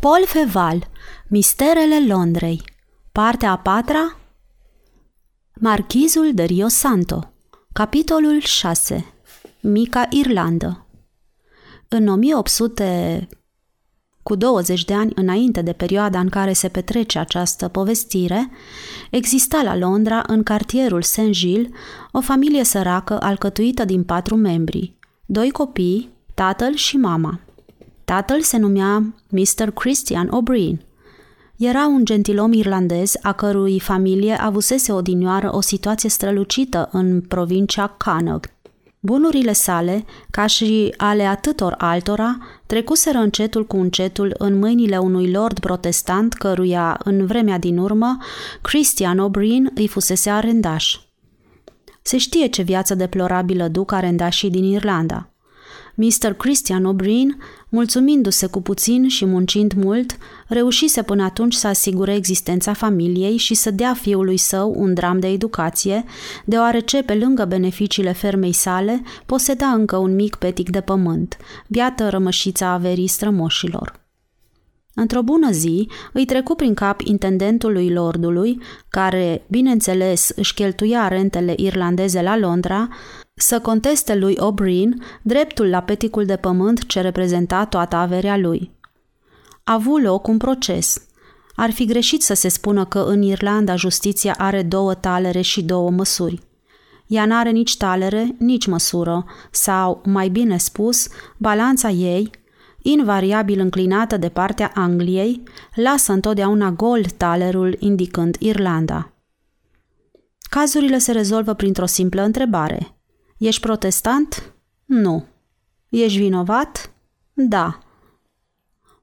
Paul Feval, Misterele Londrei Partea a patra Marchizul de Rio Santo Capitolul 6 Mica Irlandă. În 1800, cu 20 de ani înainte de perioada în care se petrece această povestire, exista la Londra, în cartierul Saint-Gilles, o familie săracă alcătuită din patru membri, doi copii, tatăl și mama – Tatăl se numea Mr. Christian O'Brien. Era un gentilom irlandez a cărui familie avusese odinioară o situație strălucită în provincia Connaught. Bunurile sale, ca și ale atâtor altora, trecuseră încetul cu încetul în mâinile unui lord protestant căruia, în vremea din urmă, Christian O'Brien îi fusese arendaș. Se știe ce viață deplorabilă duc arendașii din Irlanda. Mr. Christian O'Brien, mulțumindu-se cu puțin și muncind mult, reușise până atunci să asigure existența familiei și să dea fiului său un dram de educație, deoarece, pe lângă beneficiile fermei sale, poseda încă un mic petic de pământ, biată rămășița averii strămoșilor. Într-o bună zi, îi trecu prin cap intendentului lordului, care, bineînțeles, își cheltuia rentele irlandeze la Londra, să conteste lui O'Brien dreptul la peticul de pământ ce reprezenta toată averea lui. A avut loc un proces. Ar fi greșit să se spună că în Irlanda justiția are două talere și două măsuri. Ea n-are nici talere, nici măsură, sau, mai bine spus, balanța ei, invariabil înclinată de partea Angliei, lasă întotdeauna gol talerul indicând Irlanda. Cazurile se rezolvă printr-o simplă întrebare – Ești protestant? Nu. Ești vinovat? Da.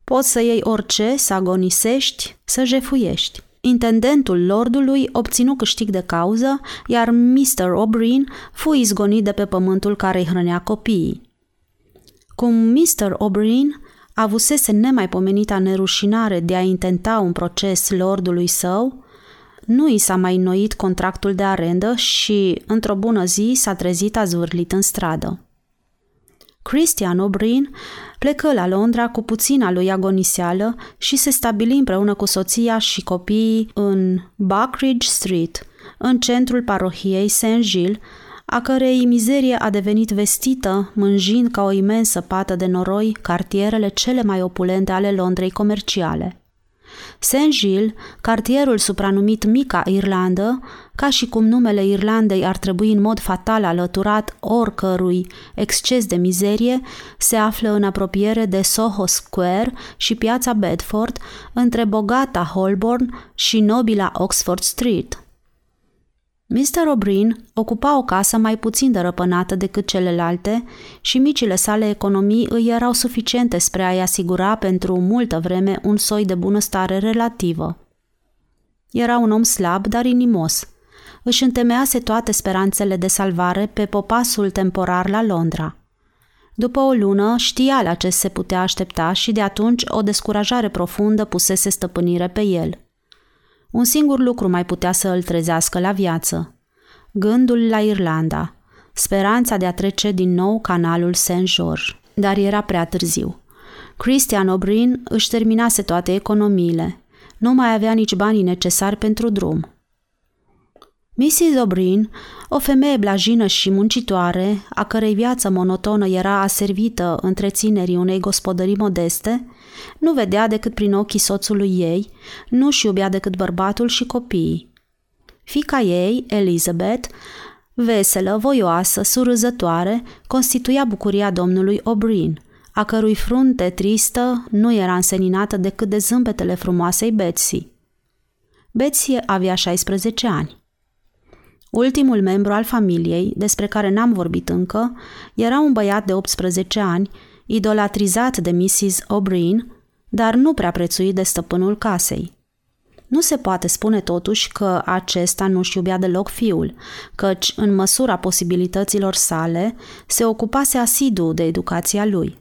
Poți să iei orice, să agonisești, să jefuiești. Intendentul lordului obținu câștig de cauză, iar Mr. O'Brien fu izgonit de pe pământul care îi hrănea copiii. Cum Mr. O'Brien avusese nemaipomenita nerușinare de a intenta un proces lordului său, nu i s-a mai înnoit contractul de arendă și, într-o bună zi, s-a trezit azurlit în stradă. Christian O'Brien plecă la Londra cu puțina lui agoniseală și se stabili împreună cu soția și copiii în Buckridge Street, în centrul parohiei St. Gilles, a cărei mizerie a devenit vestită, mânjind ca o imensă pată de noroi cartierele cele mai opulente ale Londrei comerciale. Saint-Gilles, cartierul supranumit Mica Irlandă, ca și cum numele Irlandei ar trebui în mod fatal alăturat oricărui exces de mizerie, se află în apropiere de Soho Square și piața Bedford, între bogata Holborn și nobila Oxford Street – Mr. O'Brien ocupa o casă mai puțin dărăpânată decât celelalte și micile sale economii îi erau suficiente spre a-i asigura pentru multă vreme un soi de bunăstare relativă. Era un om slab, dar inimos. Își întemeiase toate speranțele de salvare pe popasul temporar la Londra. După o lună, știa la ce se putea aștepta și de atunci o descurajare profundă pusese stăpânire pe el – un singur lucru mai putea să îl trezească la viață. Gândul la Irlanda, speranța de a trece din nou canalul St. George. Dar era prea târziu. Christian O'Brien își terminase toate economiile. Nu mai avea nici banii necesari pentru drum. Mrs. O'Brien, o femeie blajină și muncitoare, a cărei viață monotonă era aservită întreținerii unei gospodării modeste, nu vedea decât prin ochii soțului ei, nu și iubea decât bărbatul și copiii. Fica ei, Elizabeth, veselă, voioasă, surâzătoare, constituia bucuria domnului O'Brien, a cărui frunte tristă nu era înseninată decât de zâmbetele frumoasei Betsy. Betsy avea 16 ani. Ultimul membru al familiei, despre care n-am vorbit încă, era un băiat de 18 ani, idolatrizat de Mrs. O'Brien, dar nu prea prețuit de stăpânul casei. Nu se poate spune totuși că acesta nu-și iubea deloc fiul, căci, în măsura posibilităților sale, se ocupase asidu de educația lui.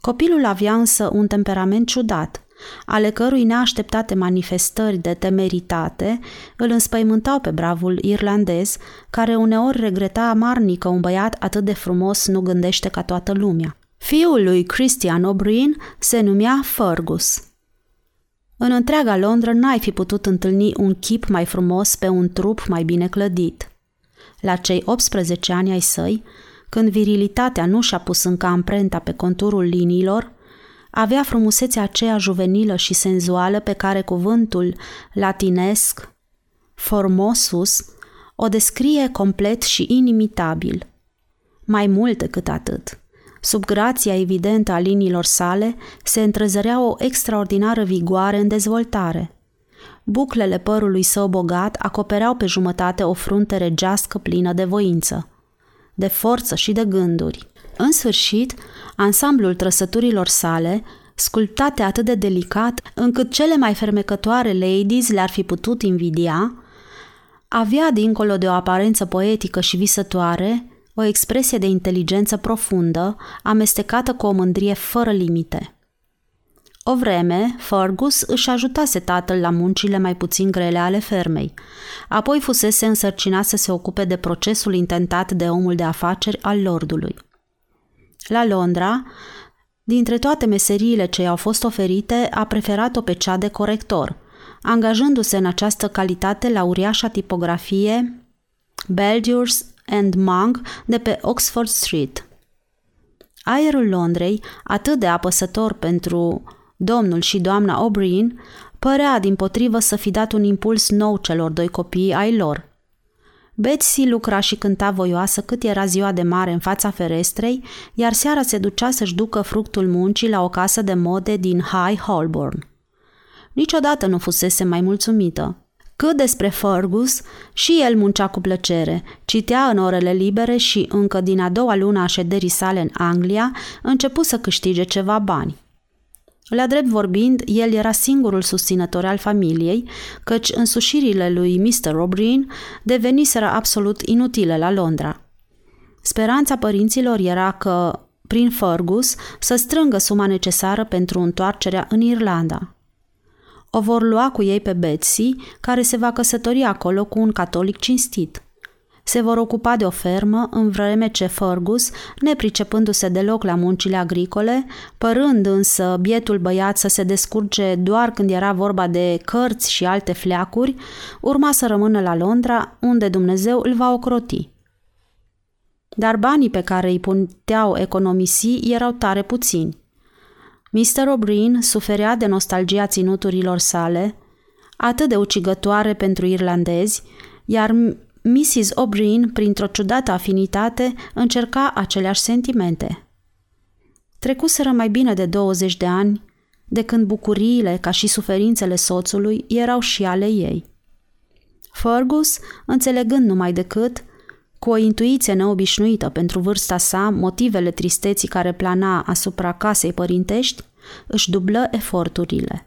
Copilul avea însă un temperament ciudat, ale cărui neașteptate manifestări de temeritate îl înspăimântau pe bravul irlandez, care uneori regreta amarnic că un băiat atât de frumos nu gândește ca toată lumea. Fiul lui Christian O'Brien se numea Fergus. În întreaga Londra n-ai fi putut întâlni un chip mai frumos pe un trup mai bine clădit. La cei 18 ani ai săi, când virilitatea nu și-a pus încă amprenta pe conturul liniilor, avea frumusețea aceea juvenilă și senzuală pe care cuvântul latinesc formosus o descrie complet și inimitabil. Mai mult decât atât, sub grația evidentă a liniilor sale se întrezărea o extraordinară vigoare în dezvoltare. Buclele părului său bogat acopereau pe jumătate o frunte regească plină de voință, de forță și de gânduri. În sfârșit, ansamblul trăsăturilor sale, sculptate atât de delicat, încât cele mai fermecătoare ladies le-ar fi putut invidia, avea, dincolo de o aparență poetică și visătoare, o expresie de inteligență profundă, amestecată cu o mândrie fără limite. O vreme, Fergus își ajutase tatăl la muncile mai puțin grele ale fermei. Apoi fusese însărcinat să se ocupe de procesul intentat de omul de afaceri al lordului. La Londra, dintre toate meseriile ce i-au fost oferite, a preferat-o pe cea de corector, angajându-se în această calitate la uriașa tipografie Belgius and Monk de pe Oxford Street. Aerul Londrei, atât de apăsător pentru domnul și doamna O'Brien, părea din potrivă să fi dat un impuls nou celor doi copii ai lor. Betsy lucra și cânta voioasă cât era ziua de mare în fața ferestrei, iar seara se ducea să-și ducă fructul muncii la o casă de mode din High Holborn. Niciodată nu fusese mai mulțumită. Cât despre Fergus, și el muncea cu plăcere, citea în orele libere și, încă din a doua lună a șederii sale în Anglia, începu să câștige ceva bani. La drept vorbind, el era singurul susținător al familiei, căci însușirile lui Mr. O'Brien deveniseră absolut inutile la Londra. Speranța părinților era că, prin Fergus, să strângă suma necesară pentru întoarcerea în Irlanda. O vor lua cu ei pe Betsy, care se va căsători acolo cu un catolic cinstit. Se vor ocupa de o fermă, în vreme ce Fergus, nepricepându-se deloc la muncile agricole, părând însă bietul băiat să se descurge doar când era vorba de cărți și alte fleacuri, urma să rămână la Londra, unde Dumnezeu îl va ocroti. Dar banii pe care îi puteau economisi erau tare puțini. Mr. O'Brien suferea de nostalgia ținuturilor sale, atât de ucigătoare pentru irlandezi, iar Mrs. O'Brien, printr-o ciudată afinitate, încerca aceleași sentimente. Trecuseră mai bine de 20 de ani de când bucuriile, ca și suferințele soțului, erau și ale ei. Fergus, înțelegând numai decât, cu o intuiție neobișnuită pentru vârsta sa, motivele tristeții care plana asupra casei părintești, își dublă eforturile.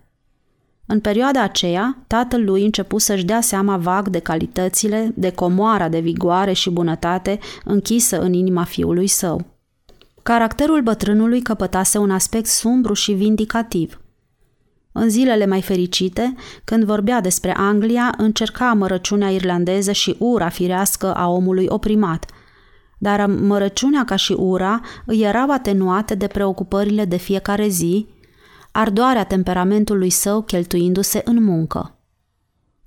În perioada aceea, tatăl lui început să-și dea seama vag de calitățile, de comoara de vigoare și bunătate închisă în inima fiului său. Caracterul bătrânului căpătase un aspect sumbru și vindicativ – în zilele mai fericite, când vorbea despre Anglia, încerca mărăciunea irlandeză și ura firească a omului oprimat. Dar mărăciunea ca și ura îi erau atenuate de preocupările de fiecare zi, ardoarea temperamentului său cheltuindu-se în muncă.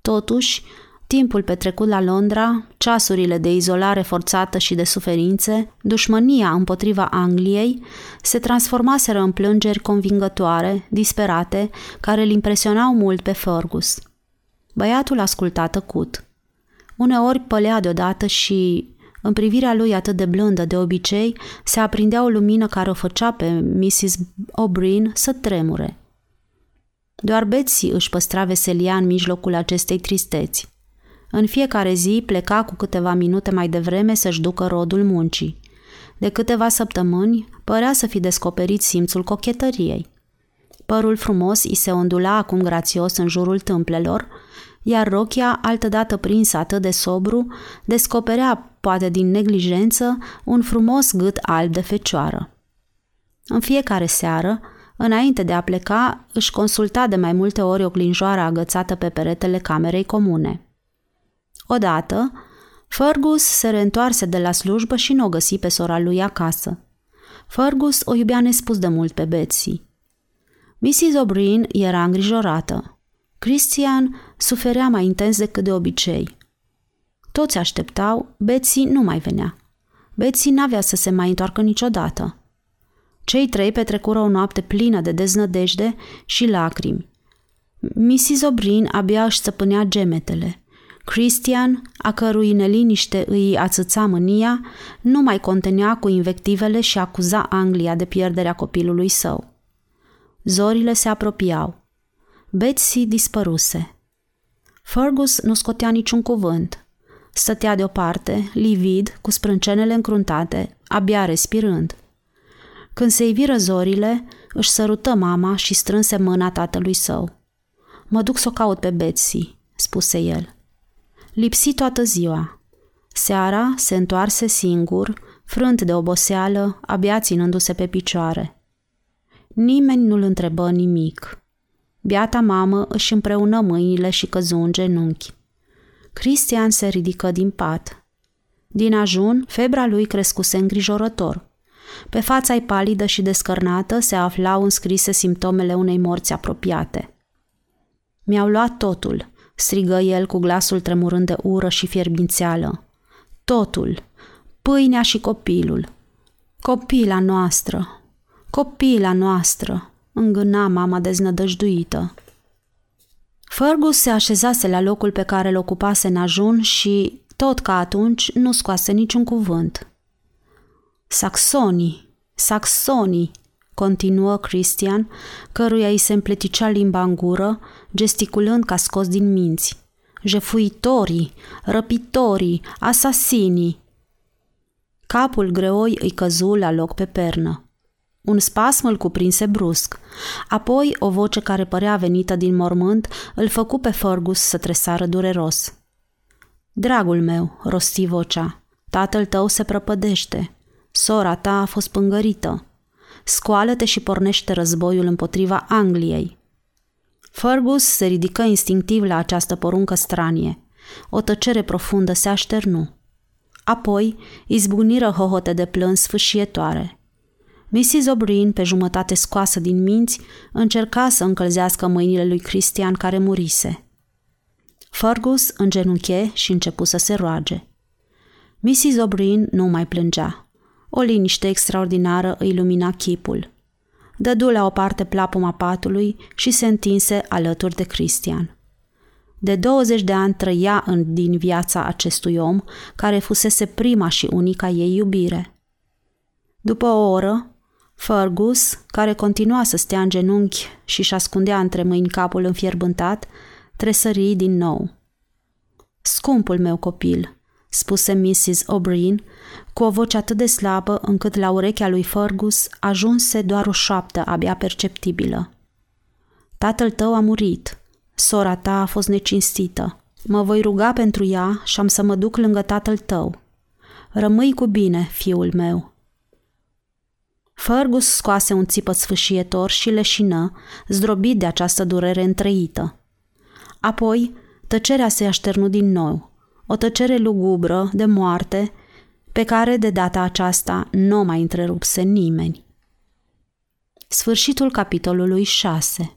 Totuși, Timpul petrecut la Londra, ceasurile de izolare forțată și de suferințe, dușmănia împotriva Angliei, se transformaseră în plângeri convingătoare, disperate, care îl impresionau mult pe Fergus. Băiatul asculta tăcut. Uneori pălea deodată și, în privirea lui atât de blândă de obicei, se aprindea o lumină care o făcea pe Mrs. O'Brien să tremure. Doar Betsy își păstra veselia în mijlocul acestei tristeți. În fiecare zi pleca cu câteva minute mai devreme să-și ducă rodul muncii. De câteva săptămâni părea să fi descoperit simțul cochetăriei. Părul frumos îi se ondula acum grațios în jurul tâmplelor, iar rochia, altădată prinsă atât de sobru, descoperea, poate din neglijență, un frumos gât alb de fecioară. În fiecare seară, înainte de a pleca, își consulta de mai multe ori o glinjoară agățată pe peretele camerei comune. Odată, Fergus se reîntoarse de la slujbă și nu o găsi pe sora lui acasă. Fergus o iubea nespus de mult pe Betsy. Mrs. O'Brien era îngrijorată. Christian suferea mai intens decât de obicei. Toți așteptau, Betsy nu mai venea. Betsy n-avea să se mai întoarcă niciodată. Cei trei petrecură o noapte plină de deznădejde și lacrimi. Mrs. O'Brien abia își stăpânea gemetele. Christian, a cărui neliniște îi ațăța mânia, nu mai contenea cu invectivele și acuza Anglia de pierderea copilului său. Zorile se apropiau. Betsy dispăruse. Fergus nu scotea niciun cuvânt. Stătea deoparte, livid, cu sprâncenele încruntate, abia respirând. Când se iviră zorile, își sărută mama și strânse mâna tatălui său. Mă duc să o caut pe Betsy, spuse el. Lipsi toată ziua. Seara se întoarse singur, frânt de oboseală, abia ținându-se pe picioare. Nimeni nu-l întrebă nimic. Biata mamă își împreună mâinile și căzu în genunchi. Cristian se ridică din pat. Din ajun, febra lui crescuse îngrijorător. Pe fața ei palidă și descărnată se aflau înscrise simptomele unei morți apropiate. Mi-au luat totul, strigă el cu glasul tremurând de ură și fierbințeală. Totul, pâinea și copilul. Copila noastră, copila noastră, îngâna mama deznădăjduită. Fergus se așezase la locul pe care îl ocupase în ajun și, tot ca atunci, nu scoase niciun cuvânt. Saxonii, saxonii, continuă Christian, căruia îi se împleticea limba în gură, gesticulând ca scos din minți. Jefuitorii, răpitorii, asasinii. Capul greoi îi căzu la loc pe pernă. Un spasm îl cuprinse brusc. Apoi o voce care părea venită din mormânt îl făcu pe Fergus să tresară dureros. Dragul meu, rosti vocea, tatăl tău se prăpădește. Sora ta a fost pângărită. Scoală-te și pornește războiul împotriva Angliei. Fergus se ridică instinctiv la această poruncă stranie. O tăcere profundă se așternu. Apoi izbucniră hohote de plâns sfâșietoare – Mrs. O'Brien, pe jumătate scoasă din minți, încerca să încălzească mâinile lui Cristian care murise. Fergus îngenunche și începu să se roage. Mrs. O'Brien nu mai plângea. O liniște extraordinară îi lumina chipul. Dădu la o parte plapuma patului și se întinse alături de Cristian. De 20 de ani trăia în, din viața acestui om, care fusese prima și unica ei iubire. După o oră, Fergus, care continua să stea în genunchi și își ascundea între mâini capul înfierbântat, tresări din nou. Scumpul meu copil, spuse Mrs. O'Brien, cu o voce atât de slabă încât la urechea lui Fergus ajunse doar o șoaptă abia perceptibilă. Tatăl tău a murit, sora ta a fost necinstită. Mă voi ruga pentru ea și am să mă duc lângă tatăl tău. Rămâi cu bine, fiul meu, Fergus scoase un țipăt sfâșietor și leșină, zdrobit de această durere întreită. Apoi, tăcerea se așternu din nou, o tăcere lugubră, de moarte, pe care de data aceasta nu mai întrerupse nimeni. Sfârșitul capitolului 6